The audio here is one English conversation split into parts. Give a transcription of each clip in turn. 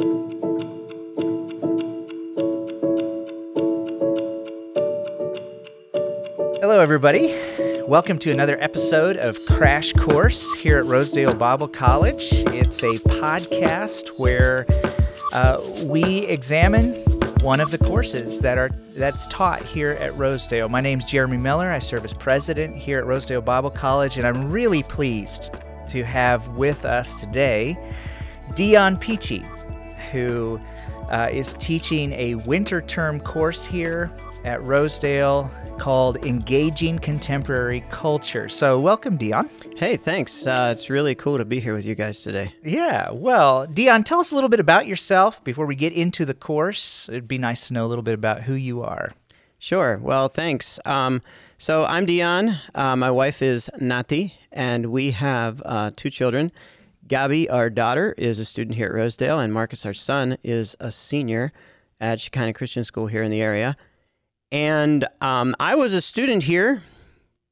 Hello, everybody. Welcome to another episode of Crash Course here at Rosedale Bible College. It's a podcast where uh, we examine one of the courses that are that's taught here at Rosedale. My name's Jeremy Miller. I serve as president here at Rosedale Bible College, and I'm really pleased to have with us today Dion Peachy, who uh, is teaching a winter term course here at Rosedale called Engaging Contemporary Culture. So, welcome, Dion. Hey, thanks. Uh, it's really cool to be here with you guys today. Yeah, well, Dion, tell us a little bit about yourself before we get into the course. It'd be nice to know a little bit about who you are. Sure. Well, thanks. Um, so, I'm Dion. Uh, my wife is Nati, and we have uh, two children. Gabby, our daughter, is a student here at Rosedale, and Marcus, our son, is a senior at Shekinah Christian School here in the area. And um, I was a student here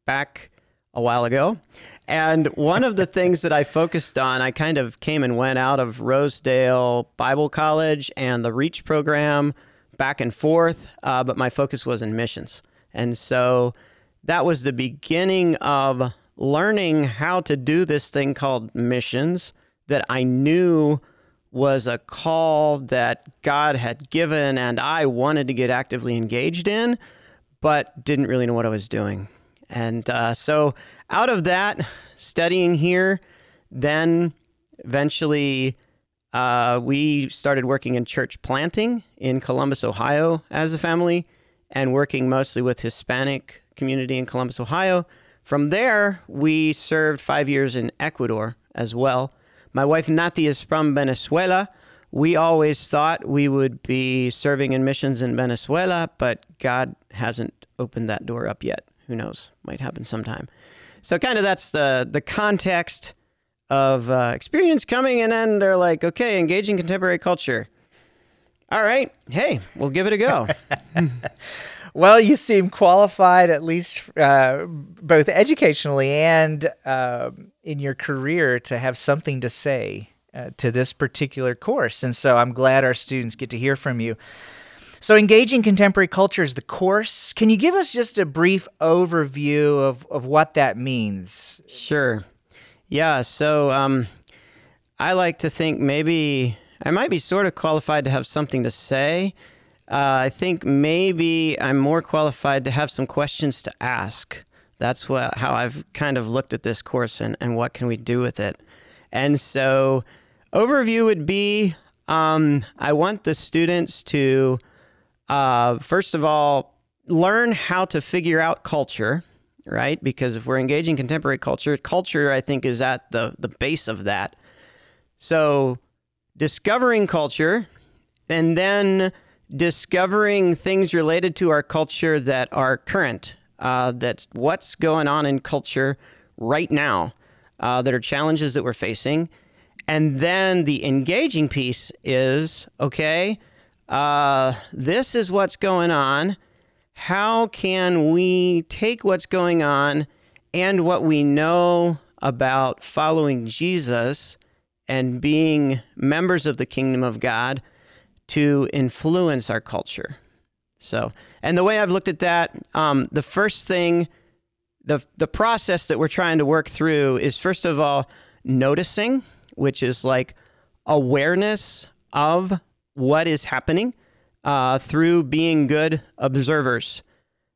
back a while ago. And one of the things that I focused on, I kind of came and went out of Rosedale Bible College and the REACH program back and forth, uh, but my focus was in missions. And so that was the beginning of learning how to do this thing called missions that I knew was a call that God had given and I wanted to get actively engaged in, but didn't really know what I was doing. And uh, so, out of that, studying here, then eventually uh, we started working in church planting in Columbus, Ohio as a family, and working mostly with Hispanic community in Columbus, Ohio. From there, we served five years in Ecuador as well my wife Nati is from Venezuela. We always thought we would be serving in missions in Venezuela, but God hasn't opened that door up yet. Who knows? Might happen sometime. So, kind of that's the the context of uh, experience coming, and then they're like, okay, engaging contemporary culture. All right, hey, we'll give it a go. well, you seem qualified, at least uh, both educationally and uh, in your career, to have something to say uh, to this particular course. And so I'm glad our students get to hear from you. So, engaging contemporary culture is the course. Can you give us just a brief overview of, of what that means? Sure. Yeah. So, um, I like to think maybe I might be sort of qualified to have something to say. Uh, I think maybe I'm more qualified to have some questions to ask. That's what how I've kind of looked at this course and, and what can we do with it. And so, overview would be um, I want the students to, uh, first of all, learn how to figure out culture, right? Because if we're engaging contemporary culture, culture, I think, is at the, the base of that. So, discovering culture and then discovering things related to our culture that are current, uh, that's what's going on in culture right now, uh, that are challenges that we're facing. And then the engaging piece is okay, uh, this is what's going on. How can we take what's going on and what we know about following Jesus and being members of the kingdom of God? To influence our culture. So, and the way I've looked at that, um, the first thing, the the process that we're trying to work through is first of all noticing, which is like awareness of what is happening uh, through being good observers,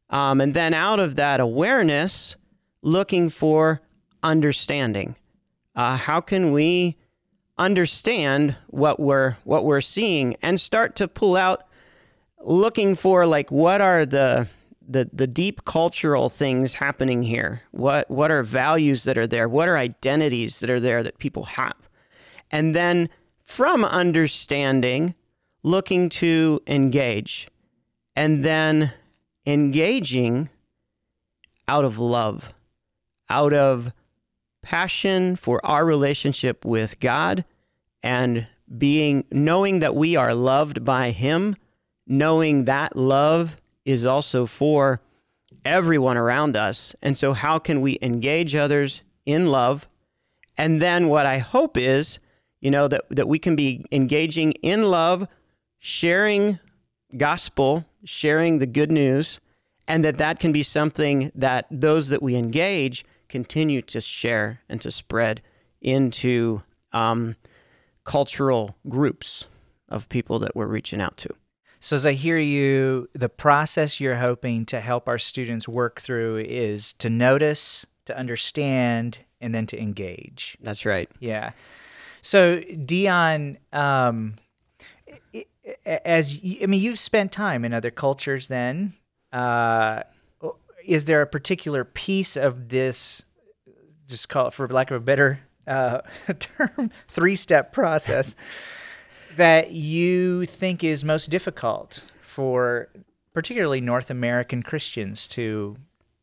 um, and then out of that awareness, looking for understanding. Uh, how can we understand what we're what we're seeing and start to pull out looking for like what are the the the deep cultural things happening here? What what are values that are there? What are identities that are there that people have? And then from understanding looking to engage. And then engaging out of love out of passion for our relationship with God and being knowing that we are loved by him, knowing that love is also for everyone around us. And so how can we engage others in love? And then what I hope is You know, that, that we can be engaging in love, sharing gospel, sharing the good news, and that that can be something that those that we engage continue to share and to spread into um, cultural groups of people that we're reaching out to. So, as I hear you, the process you're hoping to help our students work through is to notice, to understand, and then to engage. That's right. Yeah. So, Dion, um, as I mean, you've spent time in other cultures. Then, uh, is there a particular piece of this? Just call it, for lack of a better uh, term, three-step process that you think is most difficult for particularly North American Christians to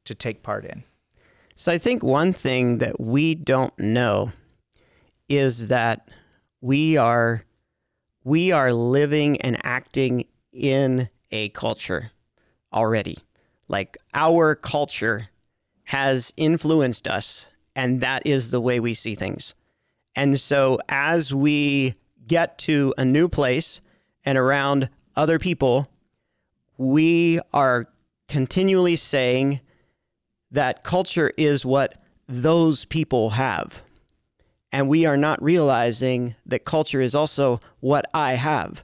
to take part in? So I think one thing that we don't know is that we are we are living and acting in a culture already. Like our culture has influenced us and that is the way we see things. And so as we get to a new place and around other people, we are continually saying that culture is what those people have. And we are not realizing that culture is also what I have.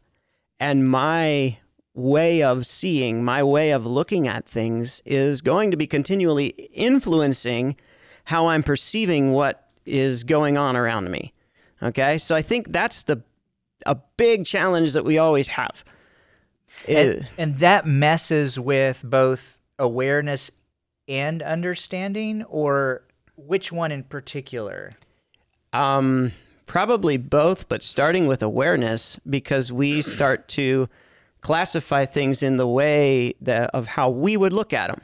And my way of seeing, my way of looking at things is going to be continually influencing how I'm perceiving what is going on around me. Okay. So I think that's the a big challenge that we always have. And, and that messes with both awareness and understanding, or which one in particular? Um, probably both, but starting with awareness because we start to classify things in the way that, of how we would look at them.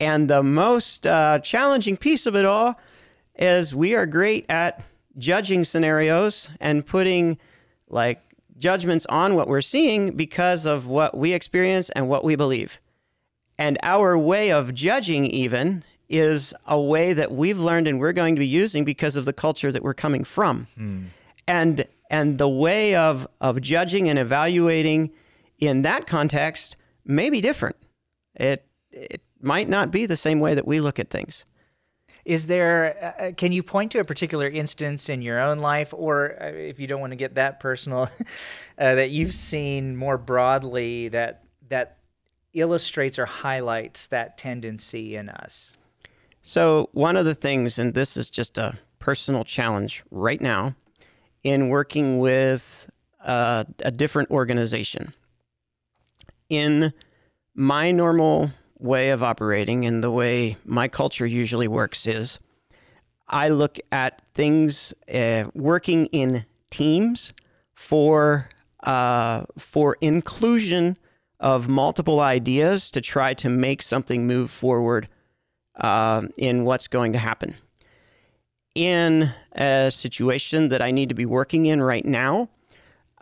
And the most uh, challenging piece of it all is we are great at judging scenarios and putting like judgments on what we're seeing because of what we experience and what we believe. And our way of judging, even, is a way that we've learned and we're going to be using because of the culture that we're coming from. Mm. And and the way of of judging and evaluating in that context may be different. It it might not be the same way that we look at things. Is there, uh, uh, can you point to a particular instance in your own life, or uh, if you don't want to get that personal, uh, that you've seen more broadly that that illustrates or highlights that tendency in us? So, one of the things, and this is just a personal challenge right now, in working with uh, a different organization. In my normal way of operating and the way my culture usually works is I look at things uh, working in teams for uh, for inclusion of multiple ideas to try to make something move forward uh, in what's going to happen. In a situation that I need to be working in right now,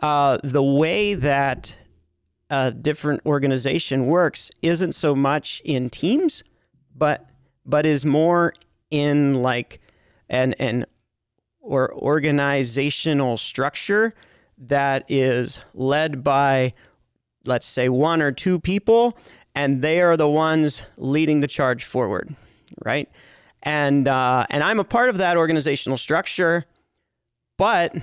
uh, the way that a different organization works isn't so much in teams, but but is more in like an an or organizational structure that is led by let's say one or two people and they are the ones leading the charge forward right? And uh, and i'm a part of that organizational structure but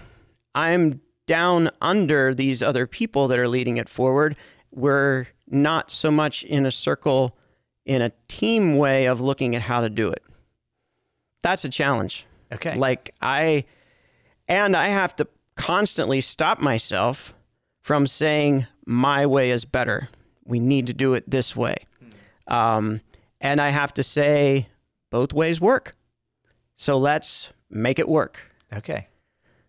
i'm down under these other people that are leading it forward. We're not so much in a circle, in a team way of looking at how to do it. That's a challenge. Okay. Like I, and I have to constantly stop myself from saying my way is better. We need to do it this way. Um, and I have to say both ways work. So let's make it work. Okay.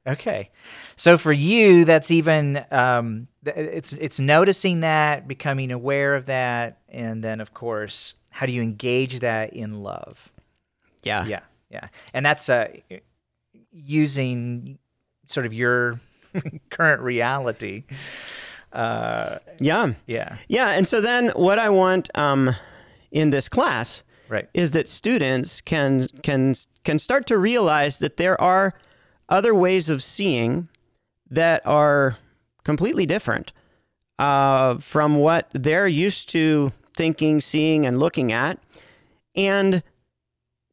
Okay, so for you, that's even um, it's it's noticing that, becoming aware of that, and then of course, how do you engage that in love? Yeah, yeah, yeah, and that's uh, using sort of your current reality. Uh, yeah, yeah, yeah, and so then what I want um, in this class right. is that students can can can start to realize that there are other ways of seeing that are completely different uh, from what they're used to thinking, seeing, and looking at, and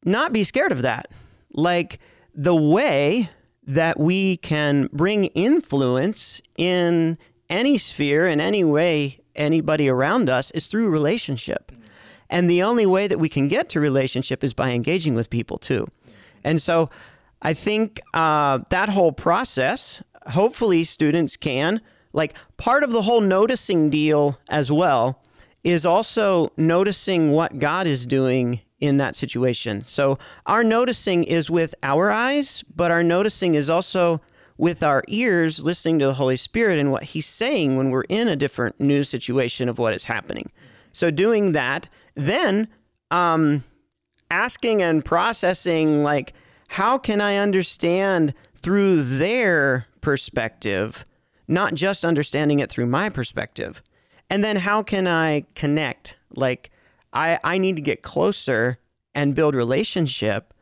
not be scared of that. Like the way that we can bring influence in any sphere, in any way, anybody around us is through relationship. And the only way that we can get to relationship is by engaging with people too. And so I think uh, that whole process, hopefully, students can, like, part of the whole noticing deal as well is also noticing what God is doing in that situation. So our noticing is with our eyes, but our noticing is also with our ears, listening to the Holy Spirit and what He's saying when we're in a different new situation of what is happening. So doing that, then um, asking and processing, like, how can I understand through their perspective, not just understanding it through my perspective? And then how can I connect? Like, I, I need to get closer and build relationship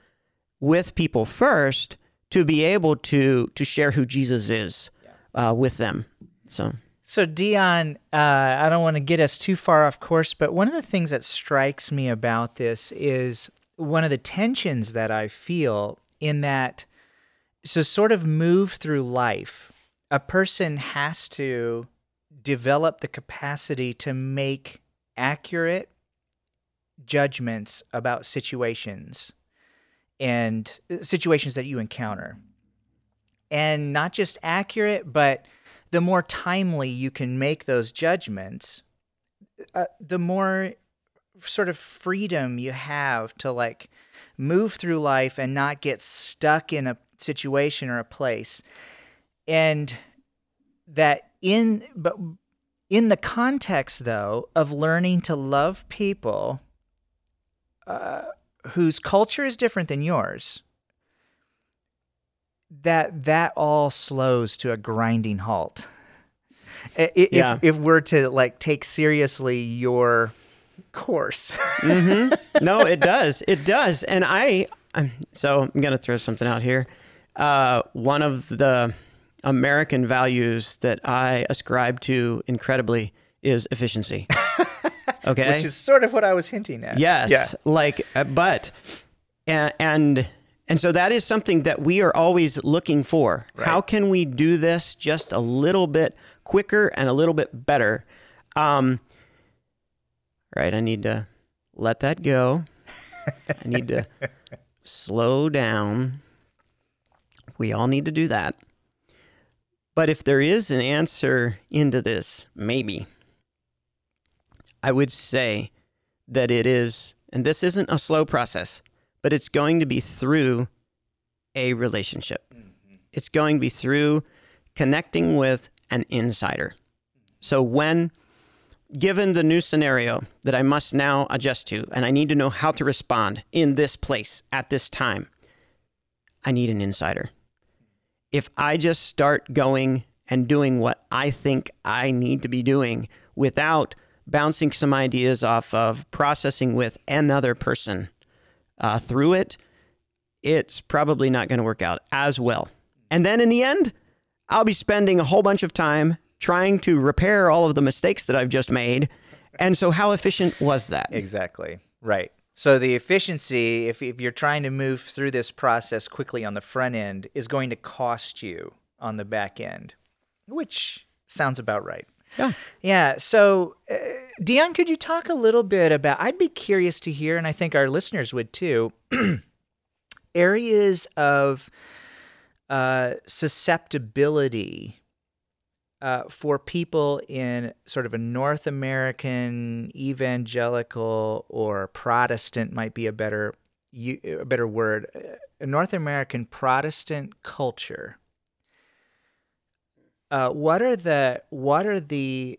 with people first to be able to to share who Jesus is uh, with them. So. So, Dion, uh, I don't want to get us too far off course, but one of the things that strikes me about this is one of the tensions that I feel in that to sort of move through life, a person has to develop the capacity to make accurate judgments about situations and uh, situations that you encounter. And not just accurate, but the more timely you can make those judgments, uh, the more sort of freedom you have to like move through life and not get stuck in a situation or a place. And that in but in the context though of learning to love people uh, whose culture is different than yours that that all slows to a grinding halt. If, yeah. if we're to like take seriously your course. mm-hmm. No, it does. It does. And I, so I'm going to throw something out here. Uh, one of the American values that I ascribe to incredibly is efficiency. Okay. Which is sort of what I was hinting at. Yes. Yeah. Like, uh, but, and, and and so that is something that we are always looking for. Right. How can we do this just a little bit quicker and a little bit better? Um, right, I need to let that go. I need to slow down. We all need to do that. But if there is an answer into this, maybe, I would say that it is, and this isn't a slow process but it's going to be through a relationship. Mm-hmm. It's going to be through connecting with an insider. So when given the new scenario that I must now adjust to and I need to know how to respond in this place at this time, I need an insider. If I just start going and doing what I think I need to be doing without bouncing some ideas off of processing with another person, uh, through it, it's probably not going to work out as well. And then in the end, I'll be spending a whole bunch of time trying to repair all of the mistakes that I've just made. And so, how efficient was that? Exactly. Right. So, the efficiency, if, if you're trying to move through this process quickly on the front end, is going to cost you on the back end, which sounds about right. Yeah. Yeah. So, uh, Dion, could you talk a little bit about? I'd be curious to hear, and I think our listeners would too, areas of uh, susceptibility uh, for people in sort of a North American evangelical or Protestant might be a better a better word, a North American Protestant culture uh, what are the what are the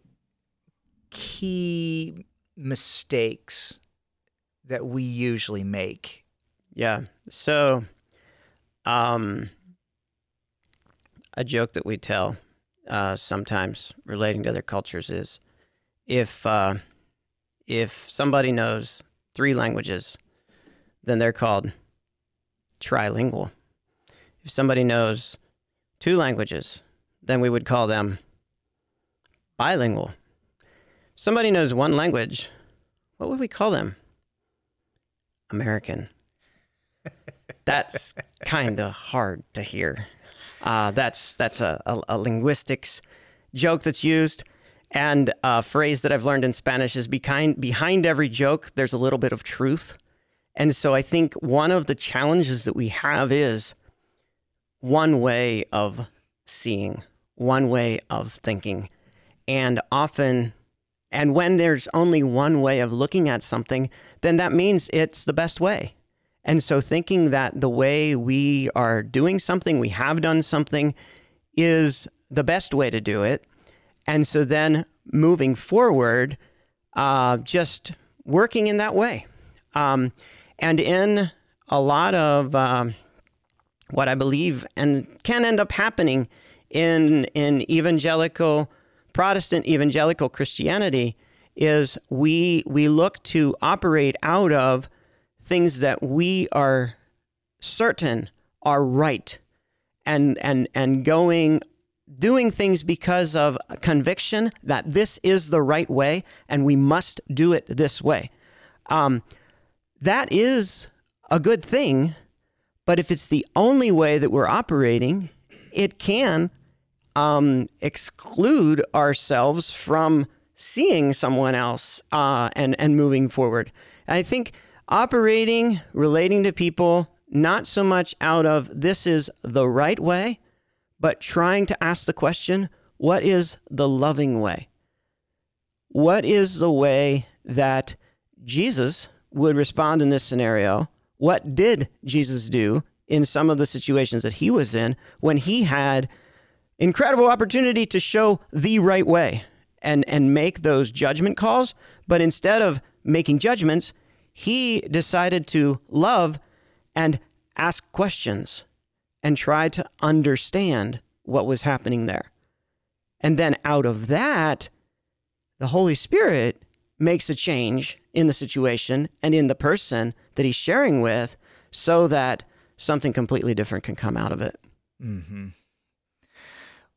key mistakes that we usually make? Yeah. So, um, a joke that we tell uh, sometimes relating to other cultures is if uh, if somebody knows three languages, then they're called trilingual. If somebody knows two languages, then we would call them bilingual. Somebody knows one language, what would we call them? American. That's kind of hard to hear. Uh, that's that's a, a, a linguistics joke that's used. And a phrase that I've learned in Spanish is behind, behind every joke, there's a little bit of truth. And so I think one of the challenges that we have is one way of seeing, one way of thinking. And often, and when there's only one way of looking at something, then that means it's the best way. And so thinking that the way we are doing something, we have done something, is the best way to do it and so then moving forward, uh, just working in that way. Um, and in a lot of um, what I believe and can end up happening in, in evangelical, Protestant evangelical Christianity is we, we look to operate out of things that we are certain are right and, and, and going doing things because of conviction that this is the right way and we must do it this way. Um, that is a good thing, but if it's the only way that we're operating, it can um, exclude ourselves from seeing someone else uh, and and moving forward. I think operating, relating to people, not so much out of this is the right way, but trying to ask the question what is the loving way? What is the way that Jesus would respond in this scenario? What did Jesus do in some of the situations that he was in when he had incredible opportunity to show the right way and, and make those judgment calls? But instead of making judgments, he decided to love and ask questions and try to understand what was happening there. And then out of that, the Holy Spirit makes a change in the situation and in the person that he's sharing with so that something completely different can come out of it. Mm-hmm.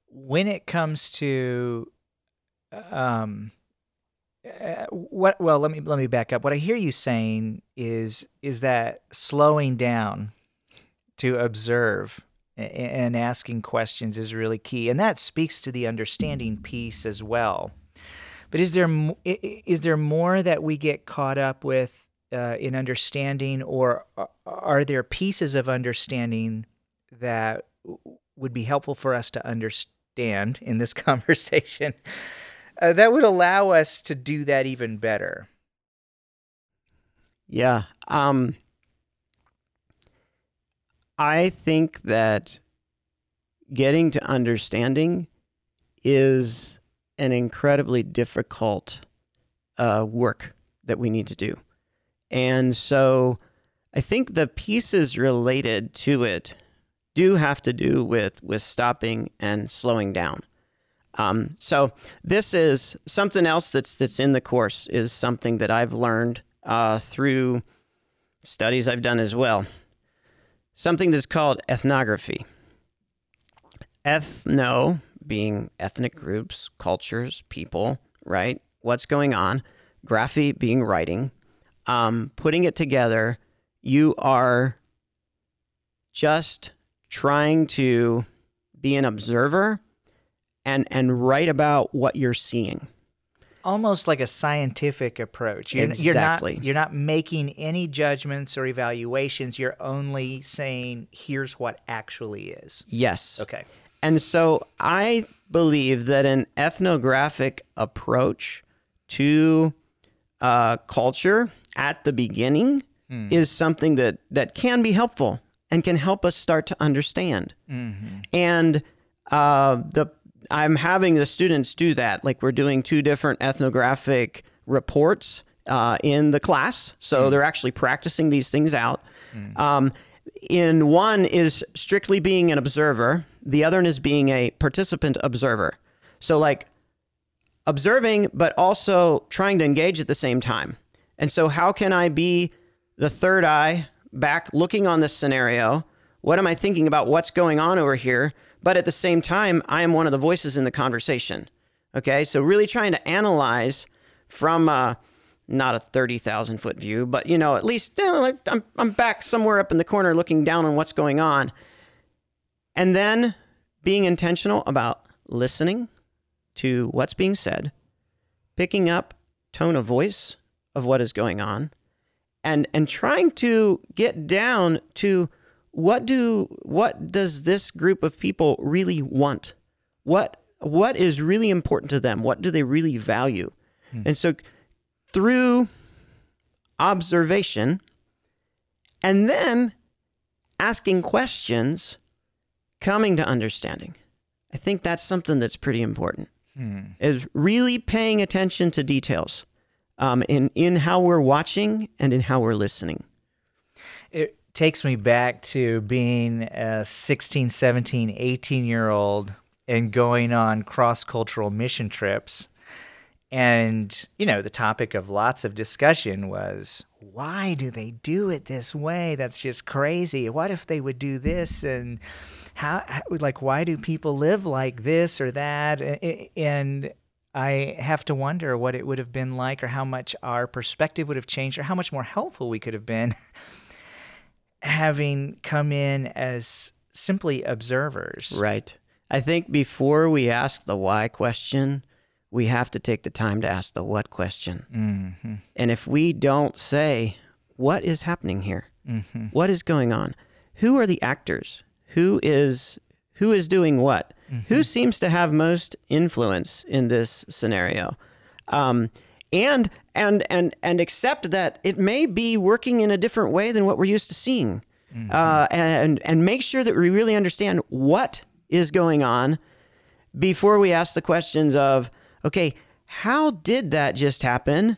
When it comes to um, what well let me let me back up. What i hear you saying is is that slowing down to observe and asking questions is really key. And that speaks to the understanding piece as well. But is there is there more that we get caught up with uh, in understanding or are there pieces of understanding that would be helpful for us to understand in this conversation uh, that would allow us to do that even better yeah um I think that getting to understanding is an incredibly difficult uh, work that we need to do. And so I think the pieces related to it do have to do with, with stopping and slowing down. Um, so this is something else that's that's in the course is something that I've learned uh, through studies I've done as well something that's called ethnography. Ethno being ethnic groups, cultures, people, right? What's going on? Graphy being writing. Um, putting it together, you are just trying to be an observer and and write about what you're seeing almost like a scientific approach. You're, exactly. You're not, you're not making any judgments or evaluations. You're only saying, here's what actually is. Yes. Okay. And so I believe that an ethnographic approach to uh, culture at the beginning mm. is something that, that can be helpful and can help us start to understand. Mm-hmm. And uh, the I'm having the students do that. Like we're doing two different ethnographic reports uh, in the class, so mm. they're actually practicing these things out. Mm. Um, in one is strictly being an observer. The other one is being a participant observer. So like observing, but also trying to engage at the same time. And so how can I be the third eye back looking on this scenario? What am I thinking about what's going on over here? But at the same time, I am one of the voices in the conversation. Okay, so really trying to analyze from uh, not a thirty thousand foot view, but you know, at least you know, I'm I'm back somewhere up in the corner looking down on what's going on, and then being intentional about listening to what's being said, picking up tone of voice of what is going on, and and trying to get down to what do what does this group of people really want? What what is really important to them? What do they really value? And so through observation and then asking questions, coming to understanding. I think that's something that's pretty important. Is really paying attention to details um, in in how we're watching and in how we're listening. it takes me back to being a 16 17 18 year old and going on cross-cultural mission trips. And you know the topic of lots of discussion was why do they do it this way? That's just crazy. What if they would do this? And how like why do people live like this or that? And I have to wonder what it would have been like or how much our perspective would have changed or how much more helpful we could have been having come in as simply observers. Right. I think before we ask the why question, we have to take the time to ask the what question. Mm-hmm. And if we don't say, what is happening here? Mm-hmm. What is going on? Who are the actors? Who is who is doing what? Who seems to have most influence in this scenario? Um, and and and and accept that it may be working in a different way than what we're used to seeing. Mm-hmm. Uh, and and make sure that we really understand what is going on before we ask the questions of, okay, how did that just happen?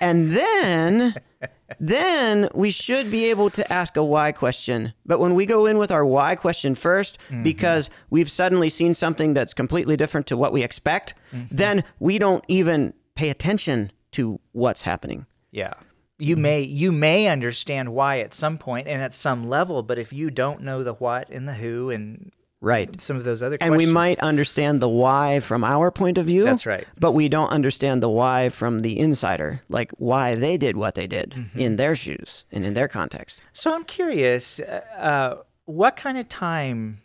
And then then we should be able to ask a why question. But when we go in with our why question 1st mm-hmm. because we've suddenly seen something that's completely different to what we expect, mm-hmm. then we don't even pay attention to what's happening. Yeah. You may you may understand why at some point and at some level, but if you don't know the what and the who and Right. some of those other And questions, we might understand the why from our point of view. That's right. But we don't understand the why from the insider, like why they did what they did Mm-hmm. in their shoes and in their context. So I'm curious, uh, uh, what kind of time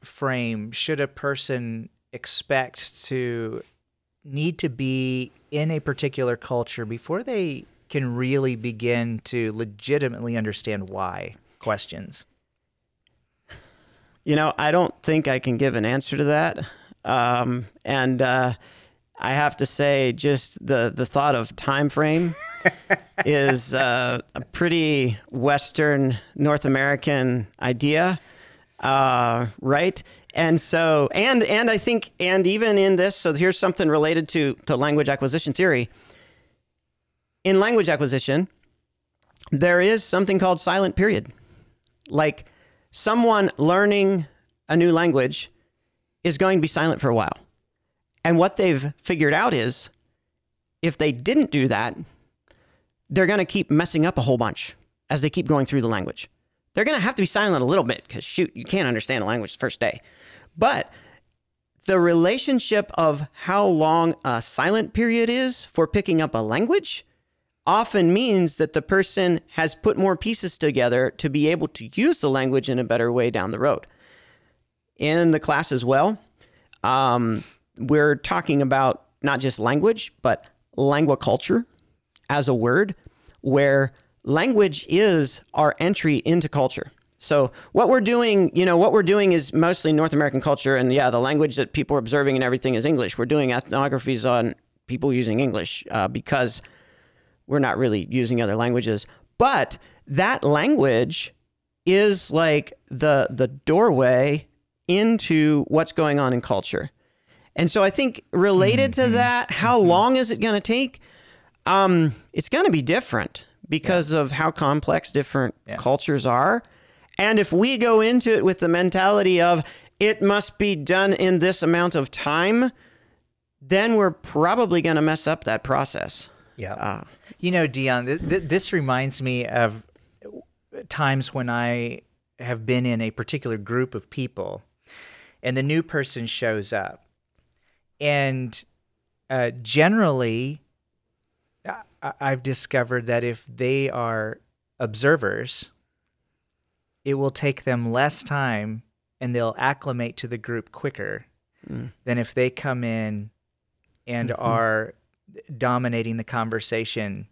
frame should a person expect to need to be in a particular culture before they can really begin to legitimately understand why questions? You know, I don't think I can give an answer to that. Um, and uh, I have to say, just the the thought of time frame is uh, a pretty Western North American idea, uh, right? And so, and and I think, and even in this, so here's something related to to language acquisition theory. In language acquisition, there is something called silent period, like someone learning a new language is going to be silent for a while. And what they've figured out is if they didn't do that, they're going to keep messing up a whole bunch as they keep going through the language. They're going to have to be silent a little bit because, shoot, you can't understand a language the first day. But the relationship of how long a silent period is for picking up a language often means that the person has put more pieces together to be able to use the language in a better way down the road. In the class as well, um, we're talking about not just language, but lingua culture as a word, where language is our entry into culture. So what we're doing, you know, what we're doing is mostly North American culture, and yeah, the language that people are observing and everything is English. We're doing ethnographies on people using English uh, because we're not really using other languages. But that language is like the the doorway into what's going on in culture. And so I think related to that, how long is it going to take? Um, it's going to be different because of how complex different Yeah. cultures are. And if we go into it with the mentality of it must be done in this amount of time, then we're probably going to mess up that process. Yeah. Uh, You know, Dion, th- th- this reminds me of times when I have been in a particular group of people. and the new person shows up. And uh, generally, I've discovered that if they are observers, it will take them less time and they'll acclimate to the group quicker Mm. than if they come in and Mhm. are dominating the conversation.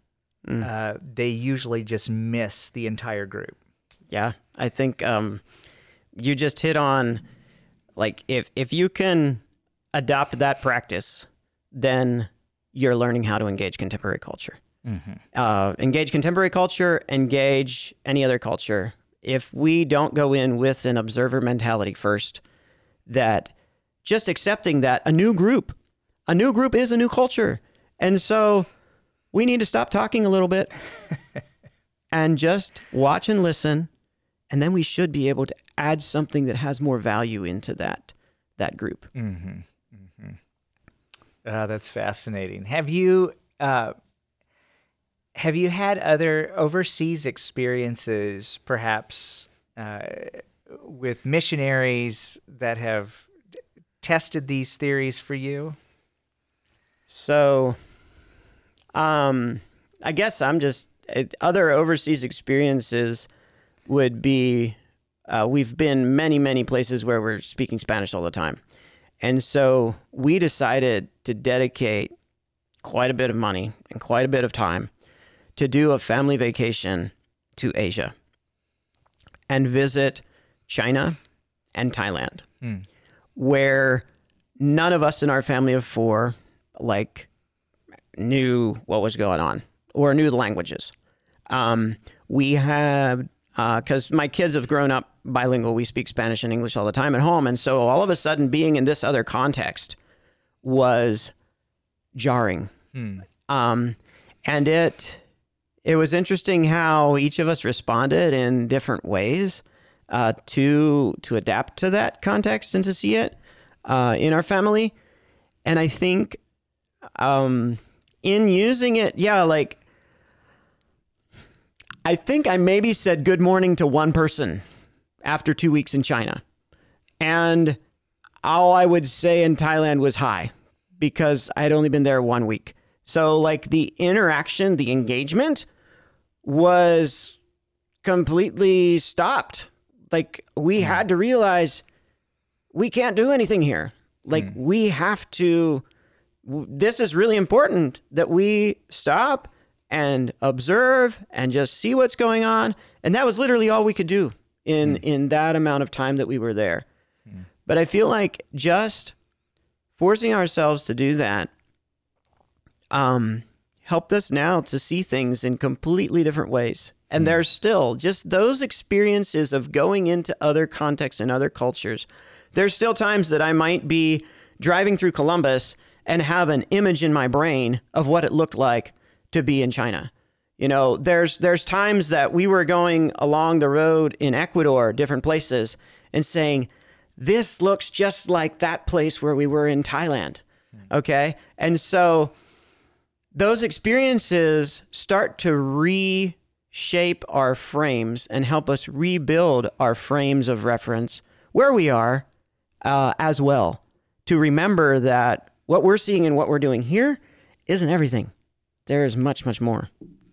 Mm. Uh, they usually just miss the entire group. Yeah, I think um, you just hit on like if if you can adopt that practice, then you're learning how to engage contemporary culture. Mm-hmm. Uh, engage contemporary culture, engage any other culture. If we don't go in with an observer mentality first, that just accepting that a new group, a new group is a new culture, and so we need to stop talking a little bit and just watch and listen and then we should be able to add something that has more value into that that group Mm-hmm. Mm-hmm. Uh, that's fascinating. Have you uh, have you had other overseas experiences, perhaps uh, with missionaries that have tested these theories for you? so um i guess i'm just other overseas experiences would be uh, we've been many many places where we're speaking spanish all the time and so we decided to dedicate quite a bit of money and quite a bit of time to do a family vacation to asia and visit china and thailand Hmm. where none of us in our family of four like knew what was going on or knew the languages. Um, we have because my kids have grown up bilingual. We speak Spanish and English all the time at home, and so all of a sudden, being in this other context was jarring. Hmm. Um, and it it was interesting how each of us responded in different ways uh, to to adapt to that context and to see it uh, in our family. And I think um, in using it, yeah, like I think I maybe said good morning to one person after two weeks in China, and all I would say in Thailand was hi because I had only been there one week. So like the interaction, the engagement was completely stopped. Like we hmm. had to realize we can't do anything here. Like hmm. we have to this is really important that we stop and observe and just see what's going on and that was literally all we could do in hmm. in that amount of time that we were there. But I feel like just forcing ourselves to do that um, helped us now to see things in completely different ways. And hmm. there's still just those experiences of going into other contexts and other cultures. There's still times that I might be driving through Columbus and have an image in my brain of what it looked like to be in China. You know, there's there's times that we were going along the road in Ecuador, different places, and saying, this looks just like that place where we were in Thailand. Hmm. Okay. And so those experiences start to reshape our frames and help us rebuild our frames of reference where we are uh, as well. To remember that what we're seeing and what we're doing here isn't everything, there is much, much more.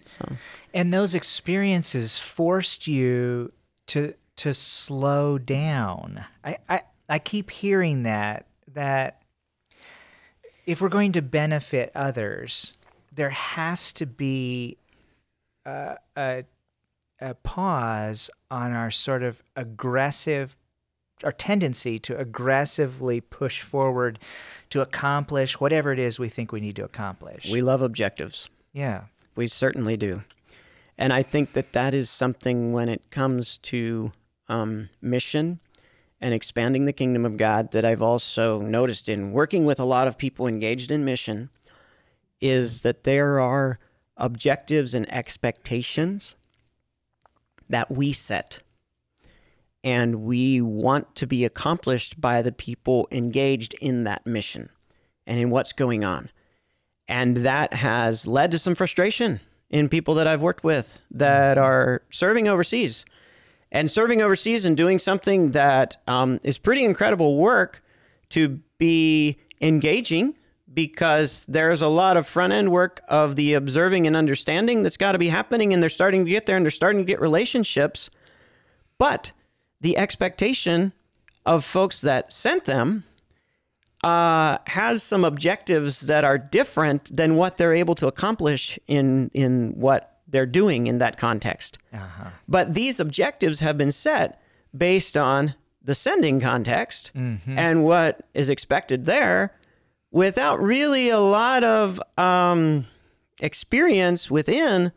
So, And those experiences forced you to to slow down. I, I, I keep hearing that that if we're going to benefit others, there has to be a, a, a pause on our sort of aggressive our tendency to aggressively push forward to accomplish whatever it is we think we need to accomplish. we love objectives. yeah. We certainly do. And I think that that is something when it comes to um, mission and expanding the kingdom of God that I've also noticed in working with a lot of people engaged in mission is that there are objectives and expectations that we set and we want to be accomplished by the people engaged in that mission and in what's going on. And that has led to some frustration in people that I've worked with that are serving overseas. and serving overseas and doing something that um, is pretty incredible work to be engaging because there's a lot of front end work of the observing and understanding that's got to be happening and they're starting to get there and they're starting to get relationships but the expectation of folks that sent them uh, has some objectives that are different than what they're able to accomplish in in what they're doing in that context. Uh-huh. But these objectives have been set based on the sending context and what is expected there, without really a lot of um, experience within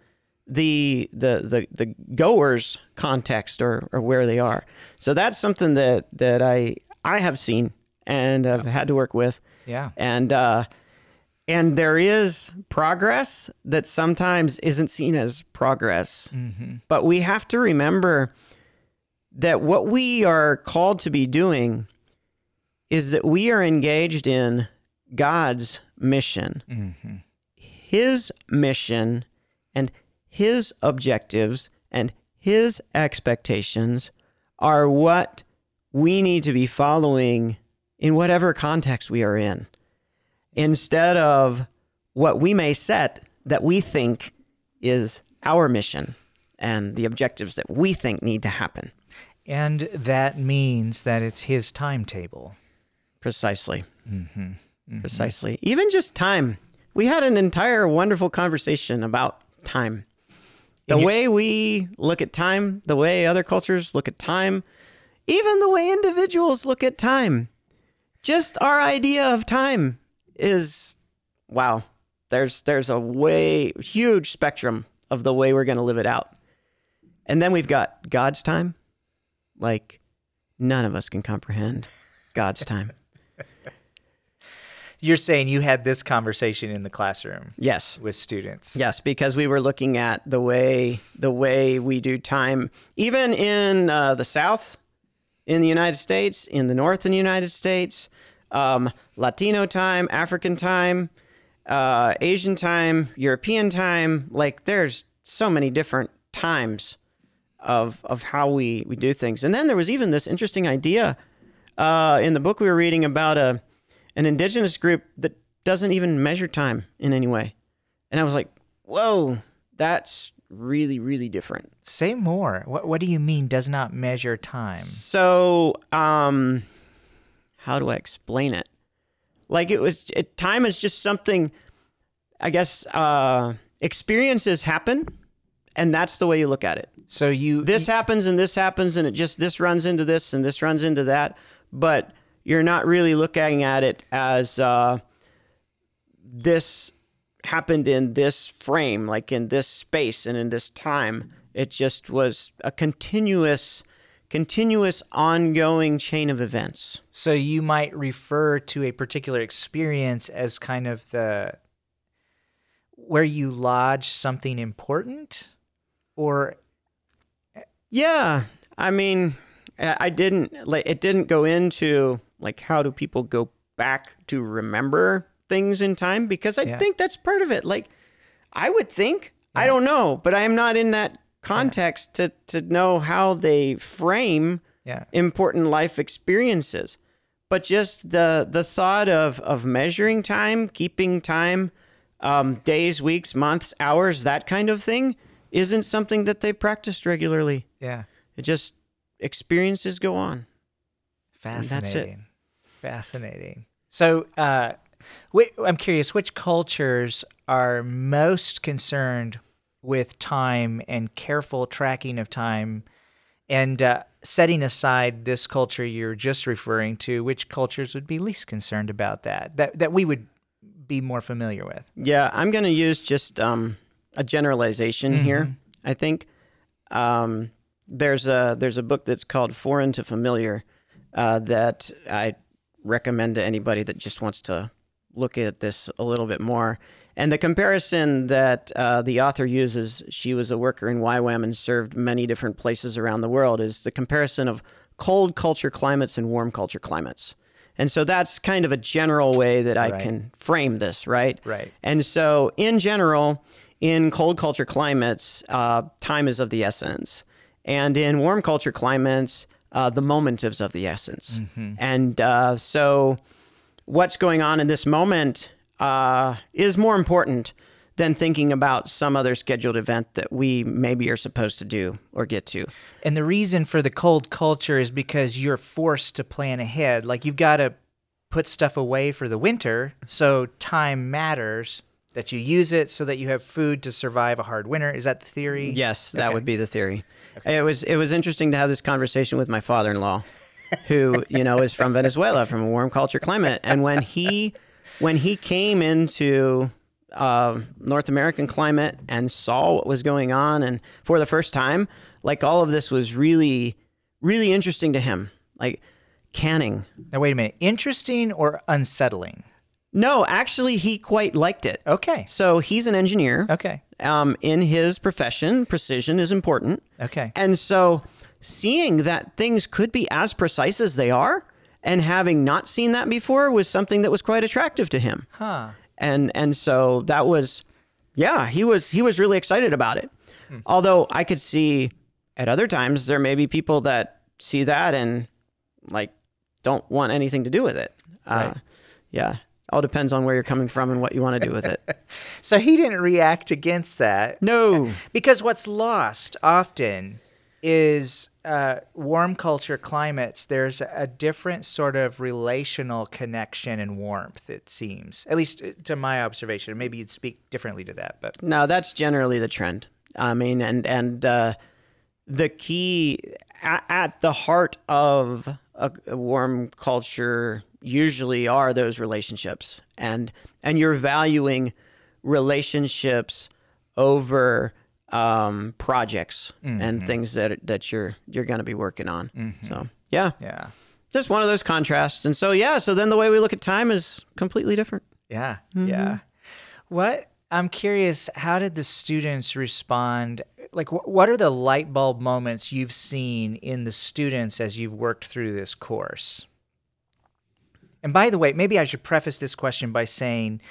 the the the the goers context or or where they are. So that's something that that I I have seen and I've had to work with. Yeah. And uh and there is progress that sometimes isn't seen as progress. But we have to remember that what we are called to be doing is that we are engaged in God's mission. Mm-hmm. His mission and his objectives and his expectations are what we need to be following in whatever context we are in instead of what we may set that we think is our mission and the objectives that we think need to happen. And that means that it's his timetable. Precisely. Mm-hmm. Mm-hmm. Precisely. Even just time. We had an entire wonderful conversation about time. The you- way we look at time, the way other cultures look at time, even the way individuals look at time. Just our idea of time is wow. There's there's a way huge spectrum of the way we're going to live it out. And then we've got God's time. Like none of us can comprehend God's time. You're saying you had this conversation in the classroom Yes. with students. Yes, because we were looking at the way the way we do time, even in uh, the South, in the United States, in the North in the United States, um, Latino time, African time, uh, Asian time, European time. Like there's so many different times of of how we we do things. And then there was even this interesting idea uh, in the book we were reading about a an indigenous group that doesn't even measure time in any way. And I was like, whoa, that's really, really different. Say more. What, what do you mean does not measure time? So, um, how do I explain it? Like it was, it, time is just something, I guess, uh, experiences happen and that's the way you look at it. So you This happens and this happens and it just, this runs into this and this runs into that. But you're not really looking at it as, uh, this happened in this frame, like in this space and in this time. It just was a continuous, continuous, ongoing chain of events. So you might refer to a particular experience as kind of the where you lodge something important or Yeah, I mean, I didn't like it. Didn't go into like how do people go back to remember things in time because I Yeah. think that's part of it. Like, I would think I don't know, but I am not in that context to to know how they frame yeah. important life experiences but just the the thought of of measuring time keeping time um, days weeks months hours that kind of thing isn't something that they practiced regularly Yeah. it just experiences go on that's it. Fascinating. Fascinating. So, uh, I'm curious, which cultures are most concerned with time and careful tracking of time? And uh, setting aside this culture you're just referring to, which cultures would be least concerned about that? That that we would be more familiar with. yeah i'm going to use just um, a generalization here i think um, there's a there's a book that's called foreign to familiar uh, that i recommend to anybody that just wants to look at this a little bit more and the comparison that uh, the author uses she was a worker in YWAM and served many different places around the world is the comparison of cold culture climates and warm culture climates and so that's kind of a general way that i Right. can frame this right Right. and so, in general, in cold culture climates, uh, time is of the essence. and in warm culture climates, uh, the moment is of the essence. And uh, so, what's going on in this moment uh, is more important than thinking about some other scheduled event that we maybe are supposed to do or get to. And the reason for the cold culture is because you're forced to plan ahead. Like you've got to put stuff away for the winter, so time matters that you use it so that you have food to survive a hard winter. Is that the theory? Yes, that Okay. would be the theory. It was it was interesting to have this conversation with my father-in-law, who you know is from Venezuela, from a warm culture climate, and when he when he came into uh, North American climate and saw what was going on, and for the first time, like all of this was really really interesting to him, like canning. Now, wait a minute. Interesting or unsettling? No, actually, he quite liked it. Okay. So he's an engineer. Okay. Um, in his profession, precision is important. Okay. And so seeing that things could be as precise as they are and having not seen that before was something that was quite attractive to him. Huh. And and so that was yeah, he was he was really excited about it. Although I could see at other times there may be people that see that and like don't want anything to do with it. Uh, Right. yeah. All depends on where you're coming from and what you want to do with it. So he didn't react against that. No. Because what's lost often is uh, warm culture climates, there's a different sort of relational connection and warmth, it seems, at least uh, to my observation. Maybe you'd speak differently to that, but No, that's generally the trend. I mean, and and uh, the key at, at the heart of a, a warm culture usually are those relationships, and and you're valuing relationships over um, projects and mm-hmm. things that that you're you're going to be working on. Mm-hmm. So yeah, yeah. just one of those contrasts. And so yeah, so then the way we look at time is completely different. Yeah, mm-hmm. yeah. What I'm curious, how did the students respond? Like, wh- what are the light bulb moments you've seen in the students as you've worked through this course? And by the way, maybe I should preface this question by saying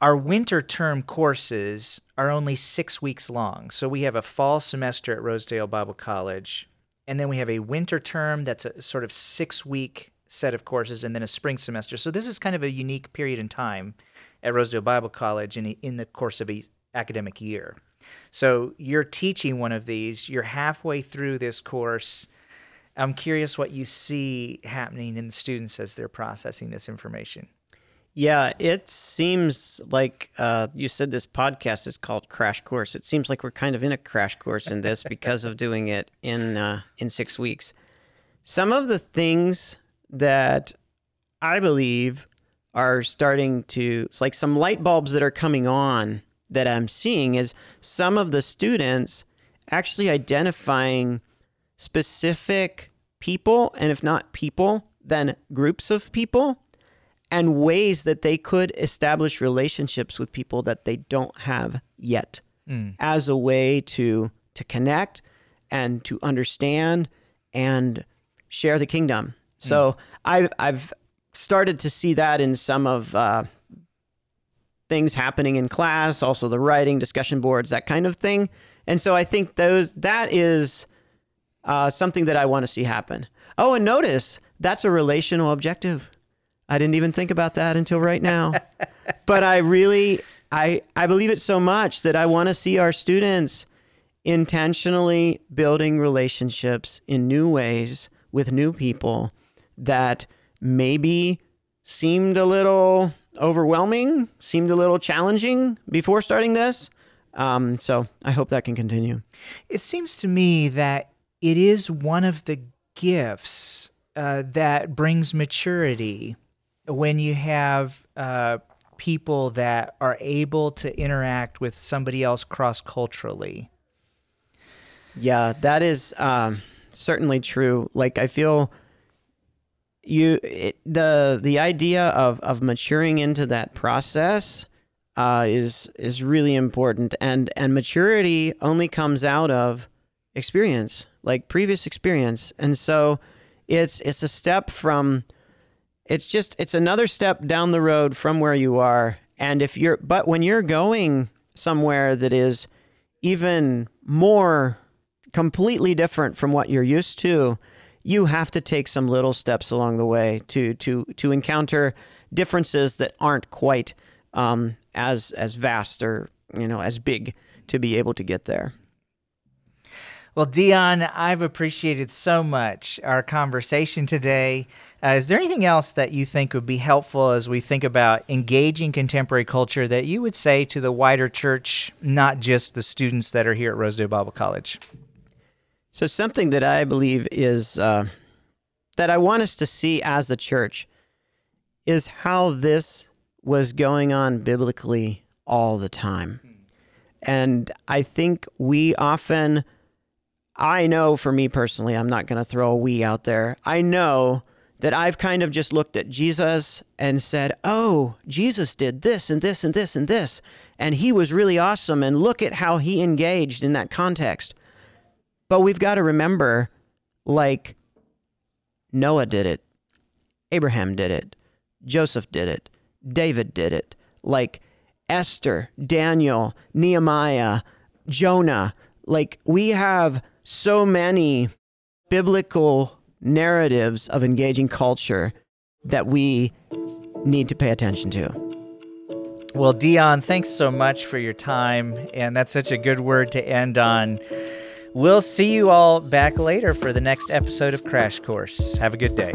our winter term courses are only six weeks long. So we have a fall semester at Rosedale Bible College, and then we have a winter term that's a sort of six week set of courses, and then a spring semester. So this is kind of a unique period in time at Rosedale Bible College in, in the course of a academic year. So you're teaching one of these, you're halfway through this course. I'm curious what you see happening in the students as they're processing this information. Yeah, it seems like uh, you said this podcast is called Crash Course. It seems like we're kind of in a crash course in this because of doing it in uh, in six weeks. Some of the things that I believe are starting to, it's like some light bulbs that are coming on that I'm seeing is some of the students actually identifying specific people, and if not people, then groups of people and ways that they could establish relationships with people that they don't have yet as a way to to connect and to understand and share the kingdom. So I've I've started to see that in some of uh, things happening in class, also the writing, discussion boards, that kind of thing. And so I think those that is uh, something that I want to see happen. Oh, and notice that's a relational objective. I didn't even think about that until right now. but I really I I believe it so much that I want to see our students intentionally building relationships in new ways with new people that maybe seemed a little overwhelming, seemed a little challenging before starting this. Um, so I hope that can continue. It seems to me that it is one of the gifts uh, that brings maturity when you have uh, people that are able to interact with somebody else cross culturally. Yeah, that is um, certainly true. Like I feel you it, the the idea of of maturing into that process uh, is is really important, and and maturity only comes out of experience, like previous experience, and so it's it's a step from it's just it's another step down the road from where you are and if you're but when you're going somewhere that is even more completely different from what you're used to, you have to take some little steps along the way to to to encounter differences that aren't quite um, as as vast or you know as big to be able to get there. Well, Dion, I've appreciated so much our conversation today. Uh, is there anything else that you think would be helpful as we think about engaging contemporary culture that you would say to the wider church, not just the students that are here at Rosedale Bible College? So, something that I believe is uh, that I want us to see as the church is how this was going on biblically all the time. And I think we often I know for me personally, I'm not going to throw a we out there. I know that I've kind of just looked at Jesus and said, oh, Jesus did this and this and this and this. And he was really awesome. And look at how he engaged in that context. But we've got to remember like, Noah did it, Abraham did it, Joseph did it, David did it, like Esther, Daniel, Nehemiah, Jonah. Like, we have so many biblical narratives of engaging culture that we need to pay attention to. Well, Dion, thanks so much for your time. And that's such a good word to end on. We'll see you all back later for the next episode of Crash Course. Have a good day.